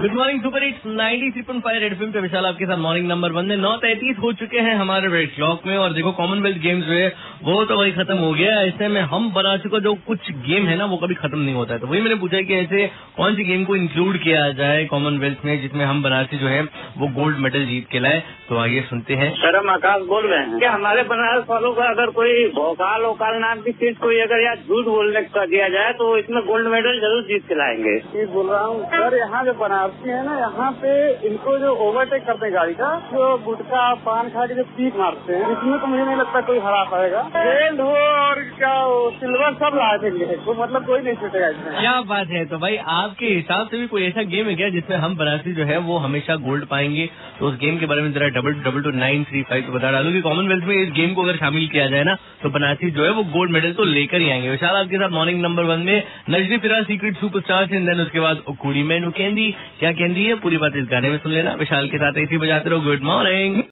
Good morning super it's ninety three point five film पे विशाल आपके साथ मॉर्निंग नंबर वन में। नौ तैतीस हो चुके हैं हमारे रेड क्लॉक में और देखो कॉमनवेल्थ गेम्स है वो तो वही खत्म हो गया। ऐसे में हम बना चुका जो कुछ गेम है ना वो कभी खत्म नहीं होता है। तो वही मैंने पूछा कि ऐसे कौन सी गेम को इंक्लूड किया जाए कॉमनवेल्थ में जिसमें हम बनारसी जो है वो गोल्ड मेडल जीत के लाए? तो आइए सुनते हैं। सर हम आकाश बोल रहे हैं। कि हमारे बनारस वालों का अगर कोई भोकाल ओकाल नाम की चीज़ कोई अगर या झूठ बोलने का दिया जाए तो इसमें गोल्ड मेडल ज़रूर जीत के लाएँगे। बोल रहा हूँ। सर यहाँ जो बनारसी है ना यहाँ पे इनको जो ओवरटेक करते हैं गाड़ी का जो गुटखा पान खा के जो पीक मारते हैं इसमें तो मुझे नहीं लगता कोई हरा पाएगा हो और क्या सिल्वर सब ला देंगे। तो मतलब कोई नहीं छूटेगा इसमें। क्या बात है? तो भाई आपके हिसाब से भी कोई ऐसा गेम है क्या जिसमें हम बनारसी जो है वो हमेशा गोल्ड पाएँगे? तो उस गेम के बारे में जरा double double two nine three five को बता डालू कि कॉमनवेल्थ में इस गेम को अगर शामिल किया जाए ना तो बनारसी जो है वो गोल्ड मेडल तो लेकर ही आएँगे। विशाल आपके साथ मॉर्निंग नंबर वन में नजरी फिरा सीक्रेट सुपरस्टार देन उसके बाद कुड़ी में नुकेंदी क्या कहती है? पूरी बात इस गाने में सुन लेना। विशाल के साथ ऐसी बजाते रहो। Good morning